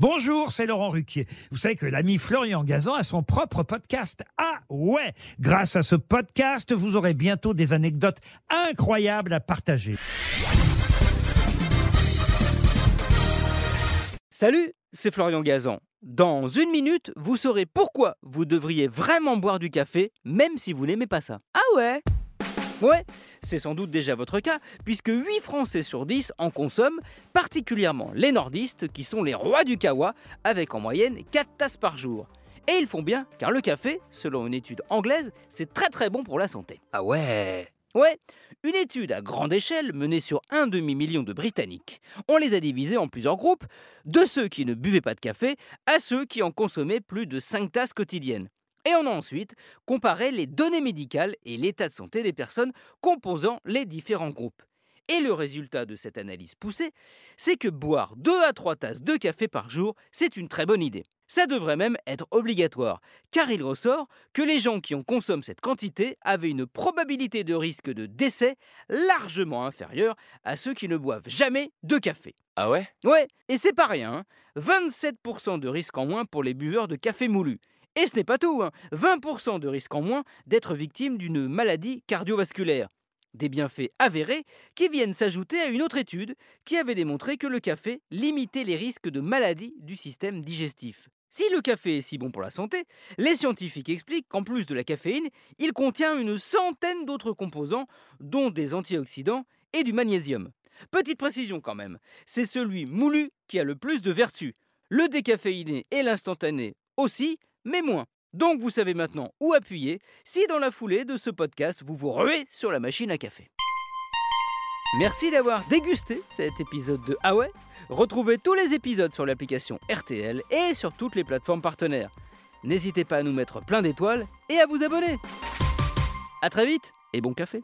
Bonjour, c'est Laurent Ruquier. Vous savez que l'ami Florian Gazan a son propre podcast. Ah ouais Grâce à ce podcast, vous aurez bientôt des anecdotes incroyables à partager. Salut, c'est Florian Gazan. Dans une minute, vous saurez pourquoi vous devriez vraiment boire du café, même si vous n'aimez pas ça. Ah ouais? Ouais, c'est sans doute déjà votre cas, puisque 8 Français sur 10 en consomment, particulièrement les nordistes, qui sont les rois du kawa, avec en moyenne 4 tasses par jour. Et ils font bien, car le café, selon une étude anglaise, c'est très très bon pour la santé. Ah ouais Ouais, une étude à grande échelle menée sur un demi-million de Britanniques. On les a divisés en plusieurs groupes, de ceux qui ne buvaient pas de café à ceux qui en consommaient plus de 5 tasses quotidiennes. Et on a ensuite comparé les données médicales et l'état de santé des personnes composant les différents groupes. Et le résultat de cette analyse poussée, c'est que boire 2 à 3 tasses de café par jour, c'est une très bonne idée. Ça devrait même être obligatoire, car il ressort que les gens qui en consomment cette quantité avaient une probabilité de risque de décès largement inférieure à ceux qui ne boivent jamais de café. Ah ouais? Ouais, et c'est pas rien, hein. 27% de risque en moins pour les buveurs de café moulu. Et ce n'est pas tout, hein. 20% de risque en moins d'être victime d'une maladie cardiovasculaire. Des bienfaits avérés qui viennent s'ajouter à une autre étude qui avait démontré que le café limitait les risques de maladies du système digestif. Si le café est si bon pour la santé, les scientifiques expliquent qu'en plus de la caféine, il contient une centaine d'autres composants, dont des antioxydants et du magnésium. Petite précision quand même, c'est celui moulu qui a le plus de vertus. Le décaféiné et l'instantané aussi, mais moins. Donc vous savez maintenant où appuyer si dans la foulée de ce podcast vous vous ruez sur la machine à café. Merci d'avoir dégusté cet épisode de Ah Retrouvez tous les épisodes sur l'application RTL et sur toutes les plateformes partenaires. N'hésitez pas à nous mettre plein d'étoiles et à vous abonner. A très vite et bon café